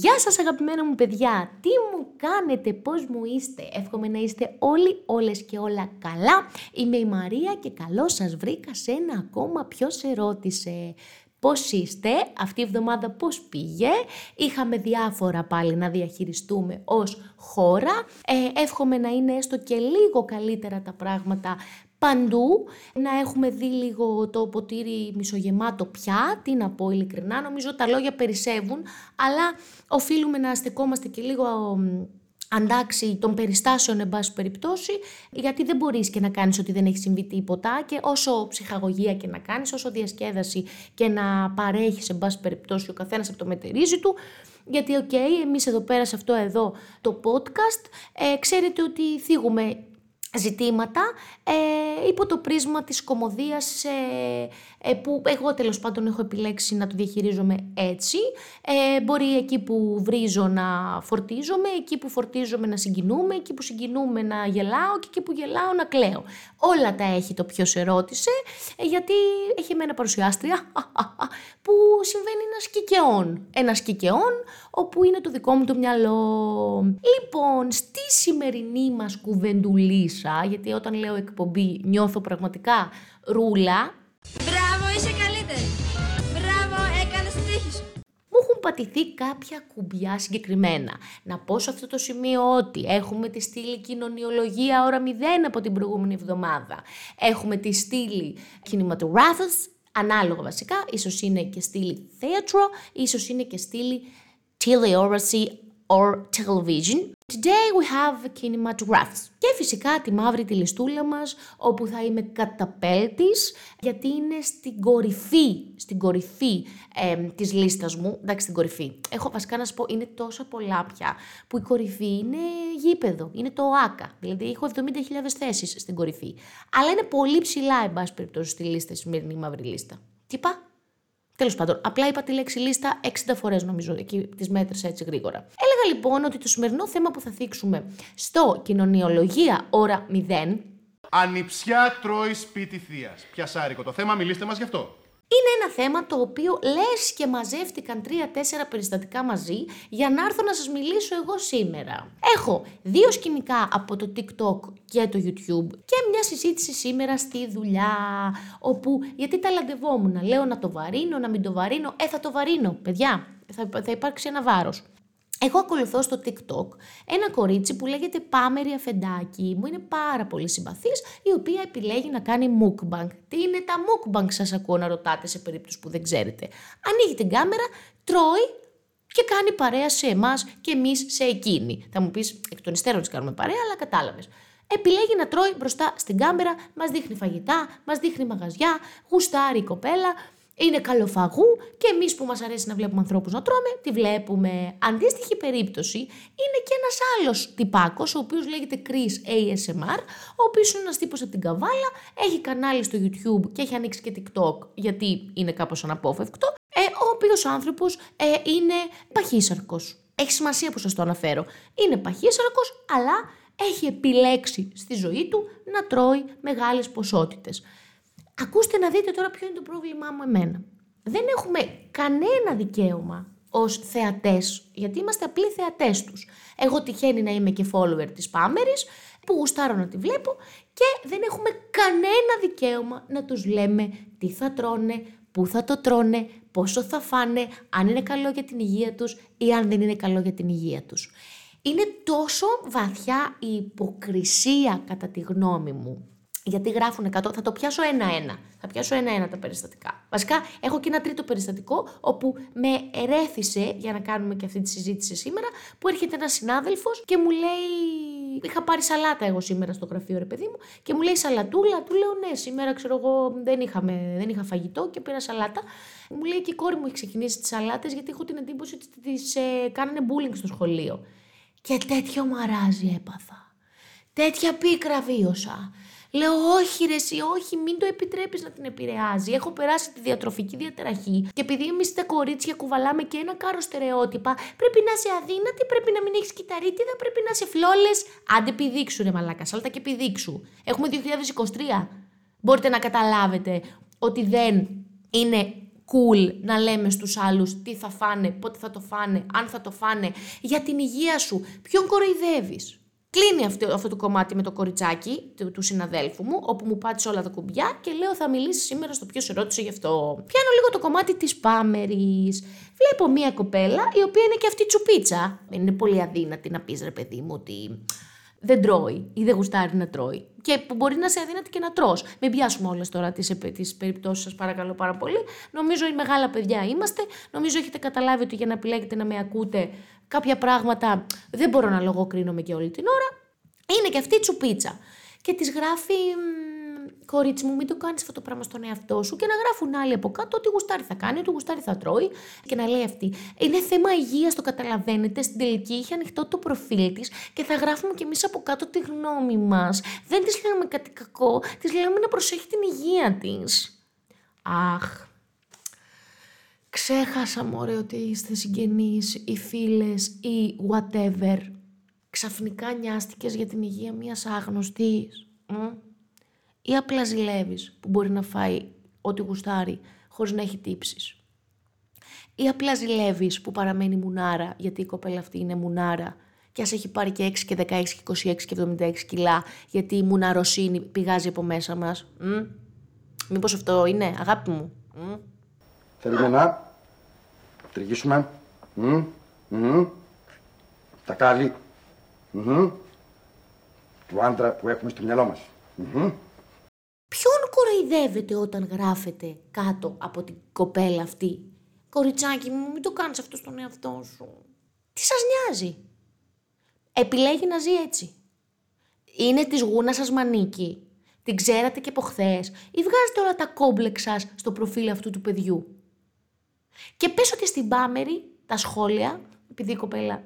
Γεια σας αγαπημένα μου παιδιά, τι μου κάνετε, πώς μου είστε, εύχομαι να είστε όλοι, όλες και όλα καλά. Είμαι η Μαρία και καλώς σας βρήκα σε ένα ακόμα ποιος σε ρώτησε. Πώς είστε, αυτή η εβδομάδα πώς πήγε, είχαμε διάφορα πάλι να διαχειριστούμε ως χώρα, ε, εύχομαι να είναι έστω και λίγο καλύτερα τα πράγματα παντού, να έχουμε δει λίγο το ποτήρι μισογεμάτο πια, τι να πω ειλικρινά, νομίζω τα λόγια περισσεύουν, αλλά οφείλουμε να στεκόμαστε και λίγο αντάξιοι των περιστάσεων εν πάση περιπτώσει, γιατί δεν μπορείς και να κάνεις ότι δεν έχει συμβεί τίποτα και όσο ψυχαγωγία και να κάνεις, όσο διασκέδαση και να παρέχεις εν πάση περιπτώσει ο καθένας από το μετερίζει του, γιατί ok, okay, εμείς εδώ πέρα σε αυτό εδώ το podcast, ε, ξέρετε ότι θίγουμε ζητήματα ε, υπό το πρίσμα της κωμωδίας ε, ε, που εγώ τέλος πάντων έχω επιλέξει να το διαχειρίζομαι έτσι. Ε, μπορεί εκεί που βρίζω να φορτίζομαι, εκεί που φορτίζομαι να συγκινούμε, εκεί που συγκινούμε να γελάω και εκεί που γελάω να κλαίω. Όλα τα έχει το ποιος σε ρώτησε, ε, γιατί έχει εμένα παρουσιάστρια που συμβαίνει ένας σκικεών. Ένας σκικεών όπου είναι το δικό μου το μυαλό. Λοιπόν, στη σημερινή μας κουβεντουλίσα, γιατί όταν λέω εκπομπή νιώθω πραγματικά ρούλα, Μπράβο, είσαι καλύτερη. Μπράβο, έκανες τη τύχη σου. μου έχουν πατηθεί κάποια κουμπιά συγκεκριμένα. Να πω σε αυτό το σημείο ότι έχουμε τη στήλη κοινωνιολογία ώρα 0 από την προηγούμενη εβδομάδα. Έχουμε τη στήλη κινηματογράφος, ανάλογα βασικά, ίσως είναι και στήλη θέατρο, ίσως είναι και στήλη τηλεόραση or television. Today we have kinematographs. Και φυσικά τη μαύρη τη λιστούλα μας, όπου θα είμαι καταπέλτης, γιατί είναι στην κορυφή, στην κορυφή ε, της λίστας μου. Εντάξει, στην κορυφή. Έχω βασικά να σου πω, είναι τόσα πολλά πια, που η κορυφή είναι γήπεδο, είναι το ΆΚΑ. Δηλαδή έχω 70.000 θέσεις στην κορυφή. Αλλά είναι πολύ ψηλά, εν πάση περιπτώσει, στη λίστα, η σημερινή μαύρη λίστα. Τι είπα; Τέλος πάντων, απλά είπα τη λέξη λίστα 60 φορές νομίζω, εκεί τις μέτρησα έτσι γρήγορα. Έλεγα λοιπόν ότι το σημερινό θέμα που θα θίξουμε στο κοινωνιολογία ώρα 0 Ανιψιά τρώει σπίτι θεία. Πιασάρικο το θέμα, μιλήστε μας γι' αυτό. είναι ένα θέμα το οποίο λες και μαζεύτηκαν τρία-τέσσερα περιστατικά μαζί για να έρθω να σας μιλήσω εγώ σήμερα. Έχω δύο σκηνικά από το TikTok και το YouTube και μια συζήτηση σήμερα στη δουλειά όπου γιατί ταλαντευόμουν, λέω να το βαρύνω, να μην το βαρύνω, ε θα το βαρύνω παιδιά, θα, θα υπάρξει ένα βάρος. Εγώ ακολουθώ στο TikTok ένα κορίτσι που λέγεται Πάμερη Αφεντάκη, μου είναι πάρα πολύ συμπαθής, η οποία επιλέγει να κάνει mukbang. Τι είναι τα mukbang σας ακούω να ρωτάτε σε περίπτωση που δεν ξέρετε. Ανοίγει την κάμερα, τρώει και κάνει παρέα σε εμάς και εμείς σε εκείνη. Θα μου πεις εκ των υστέρων της κάνουμε παρέα, αλλά κατάλαβες. Επιλέγει να τρώει μπροστά στην κάμερα, μας δείχνει φαγητά, μας δείχνει μαγαζιά, γουστάρει η κοπέλα, είναι καλοφαγού και εμείς που μας αρέσει να βλέπουμε ανθρώπους να τρώμε, τη βλέπουμε. Αντίστοιχη περίπτωση είναι και ένας άλλος τυπάκος, ο οποίος λέγεται Chris ASMR, ο οποίος είναι ένας τύπος από την Καβάλα, έχει κανάλι στο YouTube και έχει ανοίξει και TikTok, γιατί είναι κάπως αναπόφευκτο, ε, ο οποίος άνθρωπος ε, είναι παχύσαρκος. Έχει σημασία που σας το αναφέρω. Είναι παχύσαρκος, αλλά έχει επιλέξει στη ζωή του να τρώει μεγάλες ποσότητες. Ακούστε να δείτε τώρα ποιο είναι το πρόβλημά μου εμένα. Δεν έχουμε κανένα δικαίωμα ως θεατές, γιατί είμαστε απλοί θεατές τους. Εγώ τυχαίνει να είμαι και follower της Πάμερης, που γουστάρω να τη βλέπω και δεν έχουμε κανένα δικαίωμα να τους λέμε τι θα τρώνε, πού θα το τρώνε, πόσο θα φάνε, αν είναι καλό για την υγεία τους ή αν δεν είναι καλό για την υγεία τους. Είναι τόσο βαθιά η υποκρισία κατά τη γνώμη μου γιατί γράφουν 100, θα το πιάσω ένα-ένα. Θα πιάσω ένα-ένα τα περιστατικά. Βασικά, έχω και ένα τρίτο περιστατικό όπου με ερέθησε για να κάνουμε και αυτή τη συζήτηση σήμερα. Που έρχεται ένας συνάδελφος και μου λέει. Είχα πάρει σαλάτα εγώ σήμερα στο γραφείο, ρε παιδί μου, και μου λέει σαλατούλα. Του λέω ναι, σήμερα ξέρω εγώ δεν, είχαμε, δεν είχα φαγητό και πήρα σαλάτα. Μου λέει και η κόρη μου έχει ξεκινήσει τις σαλάτες γιατί έχω την εντύπωση ότι τις ε, κάνανε bullying στο σχολείο. Και τέτοιο μαράζι έπαθα. Τέτοια πίκρα βίωσα. Λέω, όχι, ρε, εσύ, όχι, μην το επιτρέπεις να την επηρεάζει. Έχω περάσει τη διατροφική διαταραχή και επειδή εμεί τα κορίτσια κουβαλάμε και ένα κάρο στερεότυπα, πρέπει να είσαι αδύνατη, πρέπει να μην έχεις κυταρίτιδα, πρέπει να είσαι φλόλες. Άντε, πηδήξου, ρε Μαλάκας, σάλτα και πηδήξου. Έχουμε 2023. Μπορείτε να καταλάβετε ότι δεν είναι cool να λέμε στους άλλους τι θα φάνε, πότε θα το φάνε, αν θα το φάνε, για την υγεία σου. Ποιον κοροϊδεύεις; Κλείνει αυτό, αυτό το κομμάτι με το κοριτσάκι του, του συναδέλφου μου, όπου μου πάτησε όλα τα κουμπιά και λέω θα μιλήσεις σήμερα στο ποιος ρώτησε γι' αυτό. Πιάνω λίγο το κομμάτι της Πάμερης. Βλέπω μία κοπέλα η οποία είναι και αυτή τσουπίτσα. Είναι πολύ αδύνατη να πεις ρε παιδί μου ότι δεν τρώει ή δεν γουστάρει να τρώει. Και που μπορεί να είσαι αδύνατη και να τρως. Μην πιάσουμε όλες τώρα τις τις περιπτώσεις σας, παρακαλώ πάρα πολύ. Νομίζω οι μεγάλα παιδιά είμαστε. Νομίζω έχετε καταλάβει ότι για να επιλέγετε να με ακούτε κάποια πράγματα δεν μπορώ να λογοκρίνομαι και όλη την ώρα. Είναι και αυτή η τσουπίτσα. Και της γράφει κορίτσι μου, μην το κάνεις αυτό το πράγμα στον εαυτό σου και να γράφουν άλλοι από κάτω ότι γουστάρι θα κάνει, ότι γουστάρι θα τρώει και να λέει αυτή. Είναι θέμα υγείας, το καταλαβαίνετε. Στην τελική είχε ανοιχτό το προφίλ της και θα γράφουμε κι εμείς από κάτω τη γνώμη μας. Δεν της λέμε κάτι κακό, της λέμε να προσέχει την υγεία της. Αχ, ξέχασα μωρέ ότι είστε συγγενείς ή φίλες ή whatever. Ξαφνικά νοιάστηκες για την υγεία μιας άγνωστης ή απλά ζηλεύεις που μπορεί να φάει ό,τι γουστάρει χωρίς να έχει τύψεις. Ή απλά ζηλεύεις που παραμένει μουνάρα γιατί η κοπέλα αυτή είναι μουνάρα και ας έχει πάρει και 6 και 16 και 26 και 76 κιλά γιατί η μουναροσύνη πηγάζει από μέσα μας. Μ; Μήπως αυτό είναι αγάπη μου. Μ; Θέλουμε να τριγίσουμε. Μ, μ, τα κάλλη. Μ, του άντρα που έχουμε στο μυαλό μας. Μ, Ποιον κοροϊδεύετε όταν γράφετε κάτω από την κοπέλα αυτή; Κοριτσάκι μου, μην το κάνεις αυτό στον εαυτό σου. Τι σας νοιάζει; Επιλέγει να ζει έτσι. Είναι της γούνα σας μανίκη. Την ξέρατε και από χθες ή βγάζετε όλα τα κόμπλεξ σας στο προφίλ αυτού του παιδιού. Και πες ότι στην Πάμερη τα σχόλια, επειδή η κοπέλα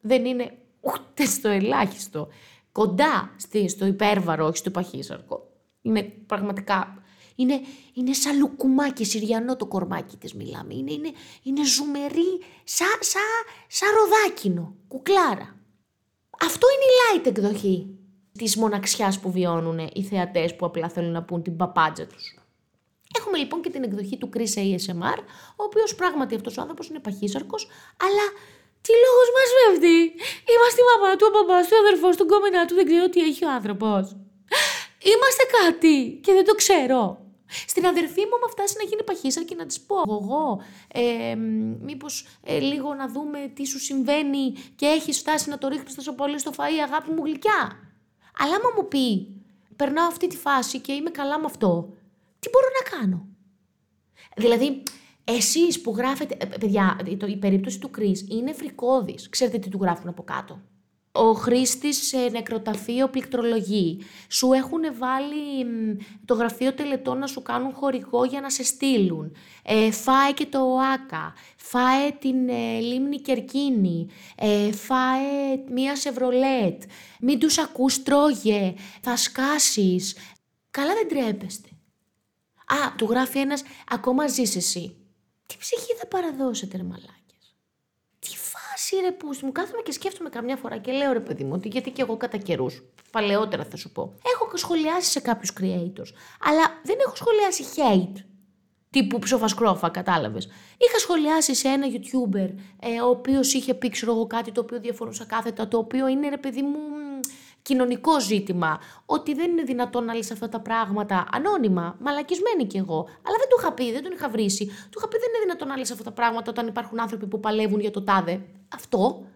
δεν είναι ούτε στο ελάχιστο, κοντά στο υπέρβαρο, όχι στο παχύσαρκο, είναι πραγματικά. Είναι, είναι σαν λουκουμάκι, συριανό το κορμάκι της μιλάμε. Είναι, είναι, είναι ζουμερή, σαν σα, σα ροδάκινο, κουκλάρα. Αυτό είναι η light εκδοχή της μοναξιάς που βιώνουν οι θεατές που απλά θέλουν να πούν την παπάντζα τους. Έχουμε λοιπόν και την εκδοχή του Chris ASMR, ο οποίος πράγματι αυτός ο άνθρωπος είναι παχύσαρκος, αλλά τι λόγος μας φεύγει. Είμαστε η μαμά του, ο μπαμπάς του, ο αδερφός του, κόμενά του, δεν ξέρω τι έχει ο άνθρωπος. Είμαστε κάτι και δεν το ξέρω. Στην αδερφή μου, άμα φτάσει να γίνει παχύσαρ και να της πω εγώ, ε, μήπως ε, λίγο να δούμε τι σου συμβαίνει και έχεις φτάσει να το ρίχνεις τόσο πολύ στο φαΐ, αγάπη μου γλυκιά. Αλλά άμα μου πει, περνάω αυτή τη φάση και είμαι καλά με αυτό, τι μπορώ να κάνω; Δηλαδή, εσείς που γράφετε, ε, παιδιά, η περίπτωση του Κρίς είναι φρικόδης. Ξέρετε τι του γράφουν από κάτω ο χρήστης σε νεκροταφείο πληκτρολογεί. Σου έχουν βάλει το γραφείο τελετών να σου κάνουν χορηγό για να σε στείλουν. Ε, φάε και το ΟΑΚΑ. Φάε την ε, λίμνη Κερκίνη. Ε, φάε μία σεβρολέτ. Μην τους ακούς τρώγε. Θα σκάσεις. Καλά δεν τρέπεστε. Α, του γράφει ένας ακόμα ζεις εσύ. Τι ψυχή θα παραδώσετε ρε μαλάκι ρε που μου κάθομαι και σκέφτομαι καμιά φορά και λέω ρε παιδί μου ότι γιατί και εγώ κατά καιρούς, παλαιότερα θα σου πω, έχω σχολιάσει σε κάποιους creators, αλλά δεν έχω σχολιάσει hate. Τύπου ψοφασκρόφα, κατάλαβες. Είχα σχολιάσει σε ένα YouTuber, ε, ο οποίος είχε πει, ξέρω εγώ, κάτι το οποίο διαφορούσα κάθετα, το οποίο είναι ρε παιδί μου κοινωνικό ζήτημα. Ότι δεν είναι δυνατόν να λύσει αυτά τα πράγματα ανώνυμα, μαλακισμένη κι εγώ. Αλλά δεν του είχα πει, δεν τον είχα βρήσει. Του είχα πει δεν είναι δυνατόν να λύσει αυτά τα πράγματα όταν υπάρχουν άνθρωποι που παλεύουν για το τάδε. Αυτό.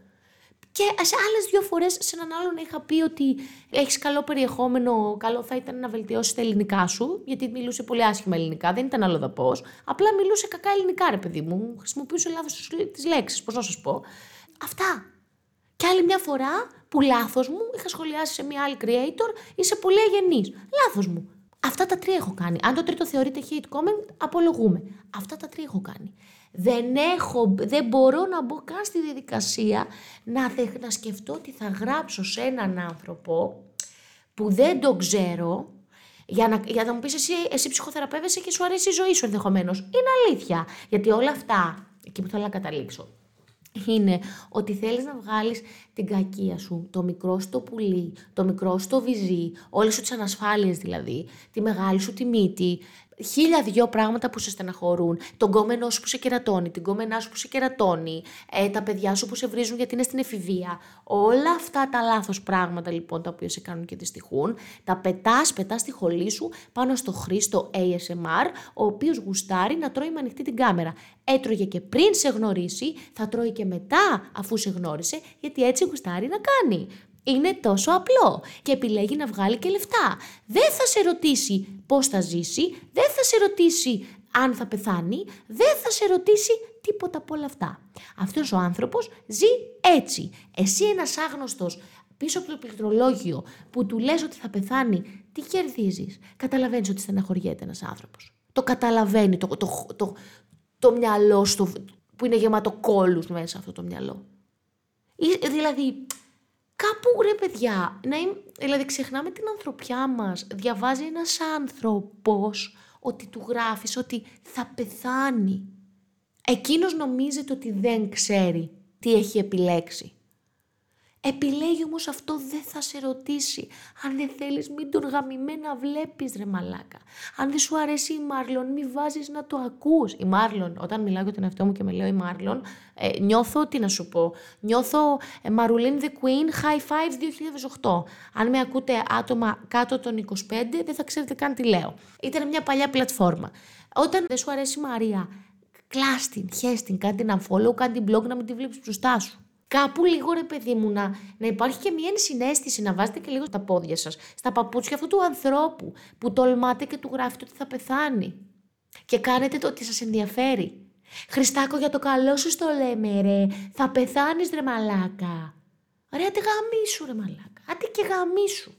Και σε άλλες δύο φορές σε έναν άλλον είχα πει ότι έχεις καλό περιεχόμενο, καλό θα ήταν να βελτιώσεις τα ελληνικά σου, γιατί μιλούσε πολύ άσχημα ελληνικά, δεν ήταν άλλο δαπός. Απλά μιλούσε κακά ελληνικά, ρε παιδί μου. Χρησιμοποιούσε λάθος τις λέξεις, πώς να σας πω. Αυτά. Και άλλη μια φορά που λάθος μου είχα σχολιάσει σε μια άλλη creator, είσαι πολύ αγενής. Λάθος μου. Αυτά τα τρία έχω κάνει. Αν το τρίτο θεωρείται hate comment, απολογούμε. Αυτά τα τρία έχω κάνει. Δεν, έχω, δεν μπορώ να μπω καν στη διαδικασία να, να σκεφτώ τι θα γράψω σε έναν άνθρωπο που δεν τον ξέρω για να, για να μου πεις εσύ, εσύ ψυχοθεραπεύεσαι και σου αρέσει η ζωή σου ενδεχομένως. Είναι αλήθεια. Γιατί όλα αυτά, εκεί που θέλω να καταλήξω, είναι ότι θέλεις να βγάλεις την κακία σου, το μικρό σου το πουλί, το μικρό σου το βυζί, όλες σου τις ανασφάλειες δηλαδή, τη μεγάλη σου τη μύτη, χίλια δυο πράγματα που σε στεναχωρούν. Τον κόμενό σου που σε κερατώνει, την κόμενά σου που σε κερατώνει, ε, τα παιδιά σου που σε βρίζουν γιατί είναι στην εφηβεία. Όλα αυτά τα λάθος πράγματα λοιπόν τα οποία σε κάνουν και δυστυχούν, τα πετάς, πετάς στη χολή σου πάνω στο Χρήστο ASMR, ο οποίος γουστάρει να τρώει με ανοιχτή την κάμερα. Έτρωγε και πριν σε γνωρίσει, θα τρώει και μετά αφού σε γνώρισε, γιατί έτσι γουστάρει να κάνει. Είναι τόσο απλό και επιλέγει να βγάλει και λεφτά. Δεν θα σε ρωτήσει πώς θα ζήσει, δεν θα σε ρωτήσει αν θα πεθάνει, δεν θα σε ρωτήσει τίποτα από όλα αυτά. Αυτός ο άνθρωπος ζει έτσι. Εσύ ένας άγνωστος πίσω από το πληκτρολόγιο που του λες ότι θα πεθάνει, τι κερδίζεις; Καταλαβαίνεις ότι στεναχωριέται ένας άνθρωπος. Το καταλαβαίνει το, το, το, το μυαλό σου που είναι γεμάτο κόλους μέσα αυτό το μυαλό. Δηλαδή, κάπου ρε παιδιά, να δηλαδή ξεχνάμε την ανθρωπιά μας. Διαβάζει ένας άνθρωπος ότι του γράφεις ότι θα πεθάνει. Εκείνος νομίζεται ότι δεν ξέρει τι έχει επιλέξει. Επιλέγει όμως αυτό δεν θα σε ρωτήσει. Αν δεν θέλεις μην τον γαμημένα βλέπεις ρε μαλάκα. Αν δεν σου αρέσει η Μάρλον μη βάζεις να το ακούς. Η Μάρλον, όταν μιλάω για τον εαυτό μου και με λέω η Μάρλον, ε, νιώθω, τι να σου πω, νιώθω ε, Μαρουλίν The Queen High Five 2008. Αν με ακούτε άτομα κάτω των 25 δεν θα ξέρετε καν τι λέω. Ήταν μια παλιά πλατφόρμα. Όταν δεν σου αρέσει η Μαρία, κλάστην, χέστην, κάνει την unfollow, κάνει την blog να μην τη βλέπεις μπροστά σου. Κάπου λίγο ρε παιδί μου να, να υπάρχει και μια ενσυναίσθηση, να βάζετε και λίγο στα πόδια σας, στα παπούτσια αυτού του ανθρώπου που τολμάτε και του γράφετε ότι θα πεθάνει. Και κάνετε το ότι σας ενδιαφέρει. Χριστάκο για το καλό σου στο λέμε ρε, θα πεθάνεις ρε μαλάκα. Ρε άντε γαμίσου ρε μαλάκα, άντε και γαμίσου.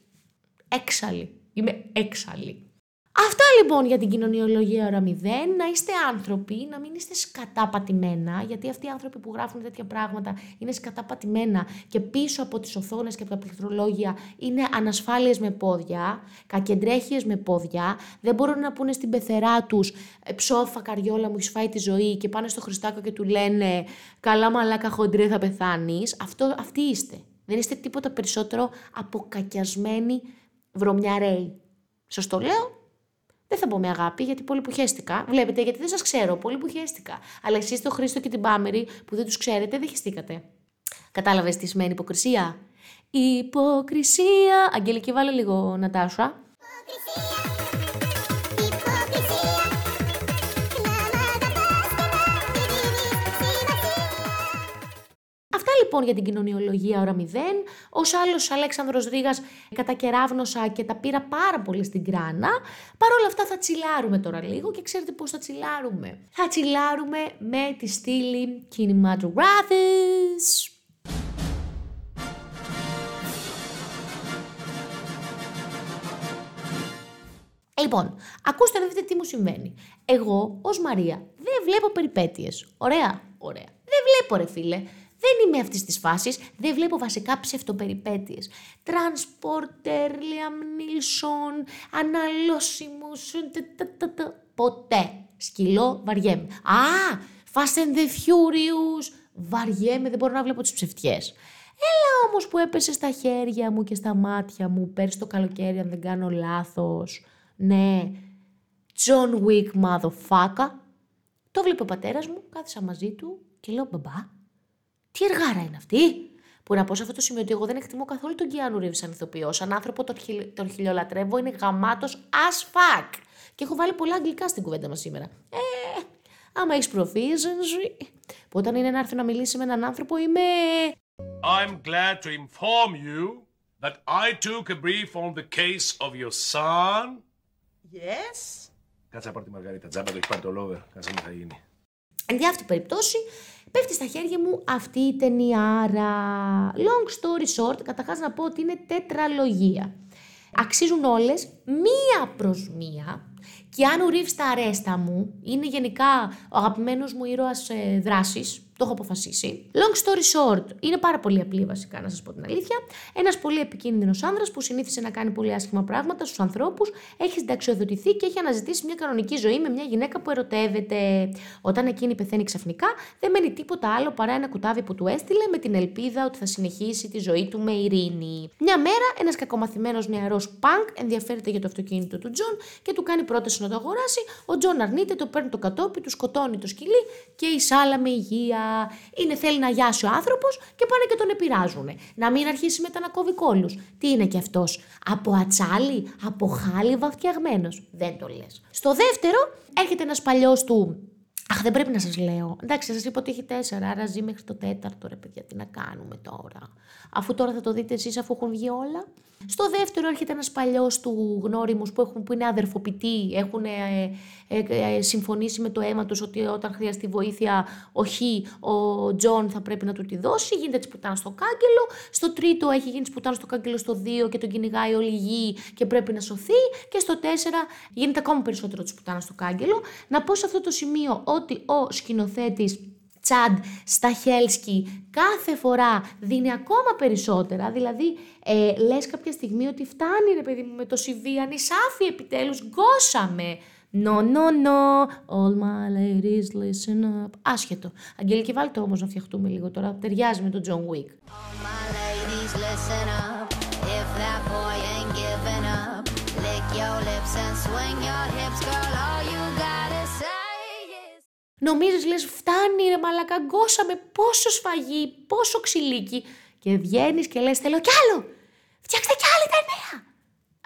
Έξαλλη, είμαι έξαλλη. Αυτά λοιπόν για την κοινωνιολογία ώρα 0. Να είστε άνθρωποι, να μην είστε σκατά γιατί αυτοί οι άνθρωποι που γράφουν τέτοια πράγματα είναι σκατά και πίσω από τις οθόνες και από τα πληκτρολόγια είναι ανασφάλειες με πόδια, κακεντρέχειες με πόδια, δεν μπορούν να πούνε στην πεθερά τους «Ε, ψόφα καριόλα μου έχεις φάει τη ζωή και πάνε στο Χριστάκο και του λένε καλά μαλάκα χοντρέ θα πεθάνεις. Αυτό, αυτοί είστε. Δεν είστε τίποτα περισσότερο από κακιασμένοι βρωμιαρέοι. Σωστό λέω. Δεν θα πω με αγάπη, γιατί πολύ που χαίστηκα. Βλέπετε, γιατί δεν σας ξέρω, πολύ που χαίστηκα. Αλλά εσείς το Χρήστο και την Πάμερη που δεν τους ξέρετε, δεν χαιστήκατε. Κατάλαβες τι σημαίνει υποκρισία; Υποκρισία. Αγγελική, βάλε λίγο, Νατάσα. Λοιπόν για την κοινωνιολογία ώρα 0. Ω άλλος Αλέξανδρος Ρήγας κατακεράβνωσα και τα πήρα πάρα πολύ στην κράνα. Παρ' όλα αυτά θα τσιλάρουμε τώρα λίγο και ξέρετε πώς θα τσιλάρουμε. Θα τσιλάρουμε με τη στήλη Kinematographics. Λοιπόν, ακούστε να δείτε τι μου συμβαίνει. Εγώ, ως Μαρία, δεν βλέπω περιπέτειες. Ωραία, ωραία. Δεν βλέπω ρε φίλε. Δεν είμαι αυτής της φάσης. Δεν βλέπω βασικά ψευτοπεριπέτειες. Τρανσπορτέρ, λιαμνήσων, Νίλσον, αναλώσιμο. Ποτέ. Σκυλό, βαριέμαι. Α, Fast and the Βαριέμαι, δεν μπορώ να βλέπω τις ψευτιές. Έλα όμως που έπεσε στα χέρια μου και στα μάτια μου πέρσι το καλοκαίρι αν δεν κάνω λάθος. Ναι, John Wick motherfucker. Το βλέπει ο πατέρας μου, κάθισα μαζί του και λέω μπαμπά, τι εργάρα είναι αυτή; Που να πω σε αυτό το σημείο ότι εγώ δεν εκτιμώ καθόλου τον Κιάνου Ρίβ σαν ηθοποιό. Σαν άνθρωπο τον, χιλ, τον χιλιολατρεύω, είναι γαμάτος as fuck. Και έχω βάλει πολλά αγγλικά στην κουβέντα μας σήμερα. Ε, άμα έχεις proficiency. Που όταν είναι να έρθει να μιλήσει με έναν άνθρωπο είμαι. I'm glad to inform you that I took a brief on the case of your son. Yes. Κάτσε να πάρει τη Μαργαρίτα. Τζάμπα το έχει πάρει το λόγο. Κάτσε να θα γίνει. Εν αυτή περίπτωση, πέφτει στα χέρια μου αυτή η ταινιάρα. Long story short, καταρχάς να πω ότι είναι τετραλογία. Αξίζουν όλες μία προς μία και αν ο Ρίβ στα αρέστα μου, είναι γενικά ο αγαπημένος μου ήρωας ε, δράσης, Το έχω αποφασίσει. Long story short, είναι πάρα πολύ απλή βασικά να σας πω την αλήθεια. Ένας πολύ επικίνδυνος άνδρας που συνήθισε να κάνει πολύ άσχημα πράγματα στους ανθρώπους, έχει συνταξιοδοτηθεί και έχει αναζητήσει μια κανονική ζωή με μια γυναίκα που ερωτεύεται. Όταν εκείνη πεθαίνει ξαφνικά, δεν μένει τίποτα άλλο παρά ένα κουτάβι που του έστειλε με την ελπίδα ότι θα συνεχίσει τη ζωή του με ειρήνη. Μια μέρα, ένας κακομαθημένος νεαρός πανκ ενδιαφέρεται για το αυτοκίνητο του Τζον και του κάνει πρόταση να το αγοράσει. Ο Τζον αρνείται, τον παίρνει το κατόπι, του σκοτώνει το σκυλί και η σάλα με υγεία. Είναι θέλει να γιάσει ο άνθρωπος και πάνε και τον επηρεάζουν. Να μην αρχίσει μετά να κόβει κόλου. Τι είναι κι αυτός, από ατσάλι, από χάλιβα φτιαγμένο. Δεν το λες. Στο δεύτερο, έρχεται ένας παλιός του Αχ, δεν πρέπει να σας λέω. Εντάξει, σας είπα ότι έχει τέσσερα, άρα ζει μέχρι το τέταρτο, ρε παιδιά, τι να κάνουμε τώρα; Αφού τώρα θα το δείτε εσείς, αφού έχουν βγει όλα. Στο δεύτερο έρχεται ένας παλιός του γνώριμους που, έχουν, που είναι αδερφοποιητοί, έχουν ε, ε, ε, συμφωνήσει με το αίμα τους ότι όταν χρειαστεί βοήθεια ο Χ, ο Τζον θα πρέπει να του τη δώσει. Γίνεται της πουτάνας το κάγκελο. Στο τρίτο έχει γίνει της πουτάνας το κάγκελο στο δύο και τον κυνηγάει όλη η γη και πρέπει να σωθεί. Και στο τέσσερα γίνεται ακόμα περισσότερο της πουτάνας το κάγκελο. Να πω σε αυτό το σημείο ότι ο σκηνοθέτης Chad Stahelski κάθε φορά δίνει ακόμα περισσότερα. Δηλαδή, ε, λες κάποια στιγμή ότι φτάνει ρε παιδί μου με το CV, νισάφι επιτέλους, γκώσαμε. No, no, no, all my ladies listen up. Άσχετο. Αγγελική, βάλτε όμως να φτιαχτούμε λίγο τώρα. Ταιριάζει με τον John Wick. All my ladies, listen up. If that boy ain't giving up, lick your lips and swing your hips, girl. Νομίζεις λες φτάνει ρε μαλακα, γκώσαμε πόσο σφαγή, πόσο ξυλίκι και βγαίνεις και λες θέλω κι άλλο, φτιάξτε κι άλλη ταινία.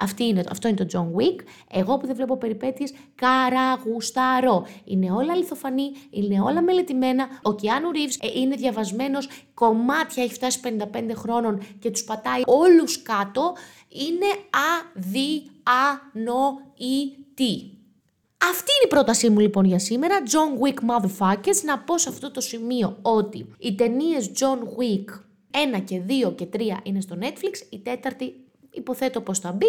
Αυτή είναι, αυτό είναι το John Wick. Εγώ που δεν βλέπω περιπέτειες, καραγουσταρώ. Είναι όλα αληθοφανή, είναι όλα μελετημένα. Ο Κιάνου Reeves ε, είναι διαβασμένος, κομμάτια έχει φτάσει 55 χρόνων και τους πατάει όλους κάτω. Είναι αδιανοητή. Αυτή είναι η πρότασή μου λοιπόν για σήμερα. John Wick Motherfuckers. Να πω σε αυτό το σημείο ότι οι ταινίες John Wick 1 και 2 και 3 είναι στο Netflix. Η τέταρτη υποθέτω πως θα μπει.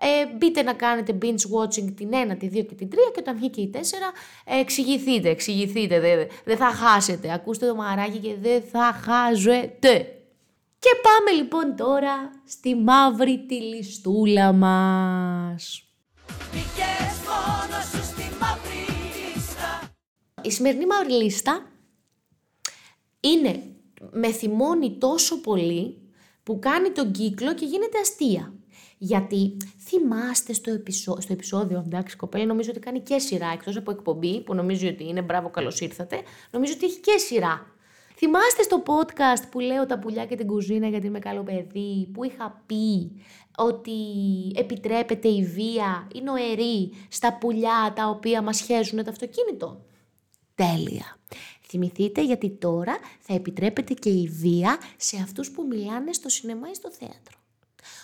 Ε, μπείτε να κάνετε binge watching την 1, τη 2 και την 3 και όταν βγει και η 4 ε, εξηγηθείτε, εξηγηθείτε, δεν δεν θα χάσετε. Ακούστε το μαράκι και δεν θα χάζετε. Και πάμε λοιπόν τώρα στη μαύρη τη λιστούλα μας. Η σημερινή μαύρη λίστα είναι με θυμώνει τόσο πολύ που κάνει τον κύκλο και γίνεται αστεία. Γιατί θυμάστε στο, επεισό... στο επεισόδιο, εντάξει, κοπέλα, νομίζω ότι κάνει και σειρά εκτός από εκπομπή, που νομίζω ότι είναι μπράβο, καλώς ήρθατε. Νομίζω ότι έχει και σειρά. Θυμάστε στο podcast που λέω τα πουλιά και την κουζίνα γιατί είμαι καλό παιδί, που είχα πει ότι επιτρέπεται η βία, η νοερή στα πουλιά τα οποία μας χέζουν το αυτοκίνητο; Τέλεια. Θυμηθείτε γιατί τώρα θα επιτρέπεται και η βία σε αυτούς που μιλάνε στο σινεμά ή στο θέατρο.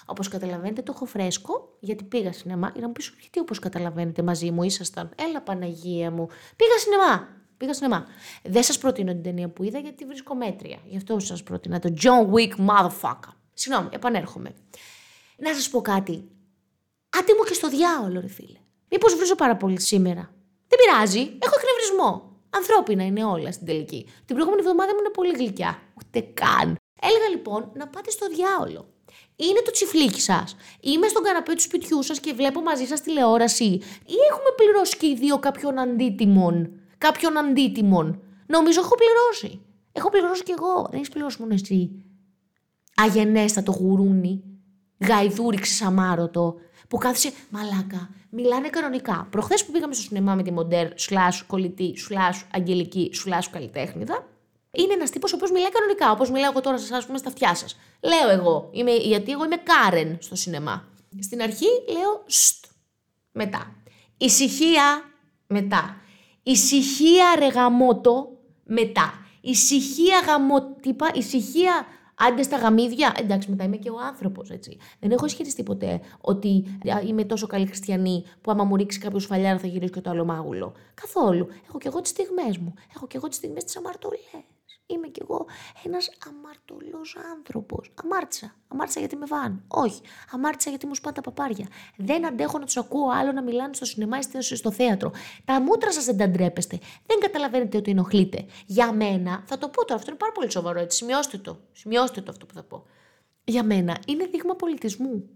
Όπως καταλαβαίνετε το έχω φρέσκο, γιατί πήγα σινεμά. Για να μου πεις, γιατί όπως καταλαβαίνετε μαζί μου ήσασταν; Έλα Παναγία μου. Πήγα σινεμά. Πήγα σινεμά. Δεν σας προτείνω την ταινία που είδα γιατί βρίσκω μέτρια. Γι' αυτό σας πρότεινα το John Wick motherfucker. Συγγνώμη, επανέρχομαι. Να σας πω κάτι. Άντε μου και στο διάολο ρε φίλε. Μήπως βρίζω πάρα πολύ σήμερα. Δεν πειράζει, έχω εκνευρισμό. Ανθρώπινα είναι όλα στην τελική. Την προηγούμενη εβδομάδα ήμουν πολύ γλυκιά. Ούτε καν. Έλεγα λοιπόν να πάτε στο διάολο. Είναι το τσιφλίκι σας. Είμαι στον καναπέ του σπιτιού σας και βλέπω μαζί σας τηλεόραση. Ή έχουμε πληρώσει και οι δύο κάποιον αντίτιμον; Κάποιον αντίτιμον. Νομίζω έχω πληρώσει. Έχω πληρώσει κι εγώ. Δεν έχεις πληρώσει μόνο εσύ. Αγενέστατο γουρούνι. Γαϊδούρι ξεσαμάρωτο. Που κάθισε μαλάκα. Μιλάνε κανονικά. Προχθές που πήγαμε στο σινεμά με τη μοντέρ, σλάσ κολλητή, σλάσ αγγελική, σλάσ καλλιτέχνηδα, είναι ένας τύπος ο οποίος μιλάει κανονικά. Όπως μιλάω εγώ τώρα σε εσάς, πούμε στα αυτιά σας. Λέω εγώ, είμαι, γιατί εγώ είμαι Κάρεν στο σινεμά. Στην αρχή λέω στ. Μετά. Ησυχία. Μετά. Ησυχία ρε γαμότο. Μετά. Ησυχία γαμότυπα. Ησυχία Άντε στα γαμίδια. Εντάξει, μετά είμαι και ο άνθρωπος, έτσι. Δεν έχω ισχυριστεί ποτέ ότι α, είμαι τόσο καλή χριστιανή που άμα μου ρίξει κάποιος σφαλιάρα θα γυρίσω και το άλλο μάγουλο. Καθόλου. Έχω και εγώ τις στιγμές μου. Έχω και εγώ τις στιγμές της αμαρτωλέ. Είμαι κι εγώ ένας αμαρτωλός άνθρωπος. Αμάρτησα. Αμάρτησα γιατί με βάν. Όχι. Αμάρτησα γιατί μου σπάνε τα παπάρια. Δεν αντέχω να τους ακούω άλλο να μιλάνε στο σινεμά ή στο- στο θέατρο. Τα μούτρα σας δεν τα ντρέπεστε. Δεν καταλαβαίνετε ότι ενοχλείτε. Για μένα, θα το πω τώρα, αυτό είναι πάρα πολύ σοβαρό έτσι. Σημειώστε το. Σημειώστε το αυτό που θα πω. Για μένα είναι δείγμα πολιτισμού.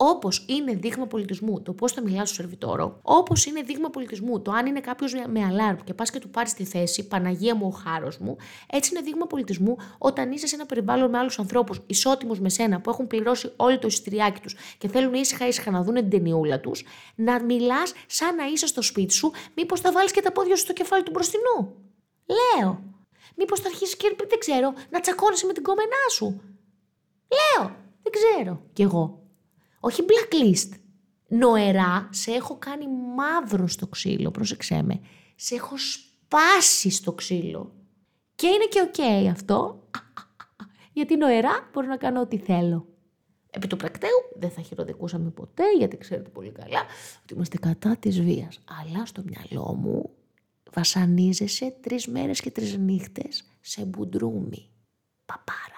Όπως είναι δείγμα πολιτισμού το πώς θα μιλάς στο σερβιτόρο, όπως είναι δείγμα πολιτισμού το αν είναι κάποιος με αλάρμ και πας και του πάρεις τη θέση, Παναγία μου, ο χάρος μου, έτσι είναι δείγμα πολιτισμού όταν είσαι σε ένα περιβάλλον με άλλους ανθρώπους ισότιμους με σένα που έχουν πληρώσει όλο το εισιτηριάκι τους και θέλουν ήσυχα ήσυχα να δουν την ταινιούλα τους, να μιλάς σαν να είσαι στο σπίτι σου, μήπως θα βάλεις και τα πόδια σου στο κεφάλι του μπροστινού. Λέω. Μήπως θα αρχίσεις και δεν ξέρω να τσακώνεσαι με την κόμενά σου. Λέω. Δεν ξέρω. Κι εγώ. Όχι blacklist. Νοερά, σε έχω κάνει μαύρο στο ξύλο, πρόσεξέ με. Σε έχω σπάσει στο ξύλο. Και είναι και οκ αυτό, γιατί νοερά μπορώ να κάνω ό,τι θέλω. Επί του πρακτέου δεν θα χειροδικούσαμε ποτέ, γιατί ξέρετε πολύ καλά ότι είμαστε κατά της βίας. Αλλά στο μυαλό μου βασανίζεσαι τρεις μέρες και τρεις νύχτες σε μπουντρούμι. Παπάρα.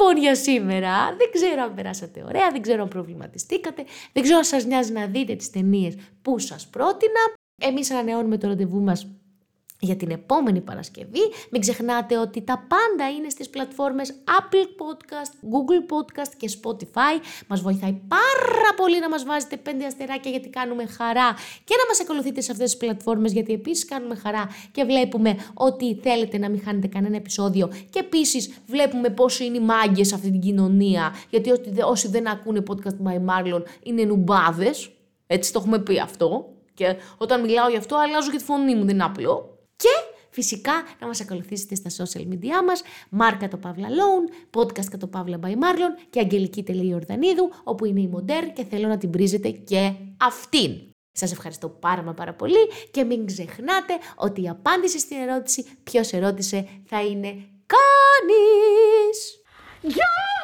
Αυτά λοιπόν για σήμερα. Δεν ξέρω αν περάσατε ωραία, δεν ξέρω αν προβληματιστήκατε, δεν ξέρω αν σας νοιάζει να δείτε τις ταινίες που σας πρότεινα. Εμείς ανανεώνουμε το ραντεβού μας για την επόμενη Παρασκευή. Μην ξεχνάτε ότι τα πάντα είναι στις πλατφόρμες Apple Podcast, Google Podcast και Spotify. Μας βοηθάει πάρα πολύ να μας βάζετε πέντε αστεράκια γιατί κάνουμε χαρά και να μας ακολουθείτε σε αυτές τις πλατφόρμες γιατί επίσης κάνουμε χαρά και βλέπουμε ότι θέλετε να μην χάνετε κανένα επεισόδιο και επίσης βλέπουμε πόσο είναι οι μάγκες σε αυτή την κοινωνία γιατί όσοι δεν- όσοι δεν ακούνε podcast by Marlon είναι νουμπάδες. Έτσι το έχουμε πει αυτό. Και όταν μιλάω γι' αυτό, αλλάζω και τη φωνή μου, δεν είναι απλό. Και φυσικά να μας ακολουθήσετε στα social media μας, Μάρκα το Παύλα Loan, podcast κατά το Παύλα by Marlon και Αγγελική Τελή Ιορδανίδου, όπου είναι η Μοντέρ και θέλω να την πρίζετε και αυτήν. Σας ευχαριστώ πάρα μα πάρα πολύ και μην ξεχνάτε ότι η απάντηση στην ερώτηση ποιος ερώτησε θα είναι κανείς. Γεια!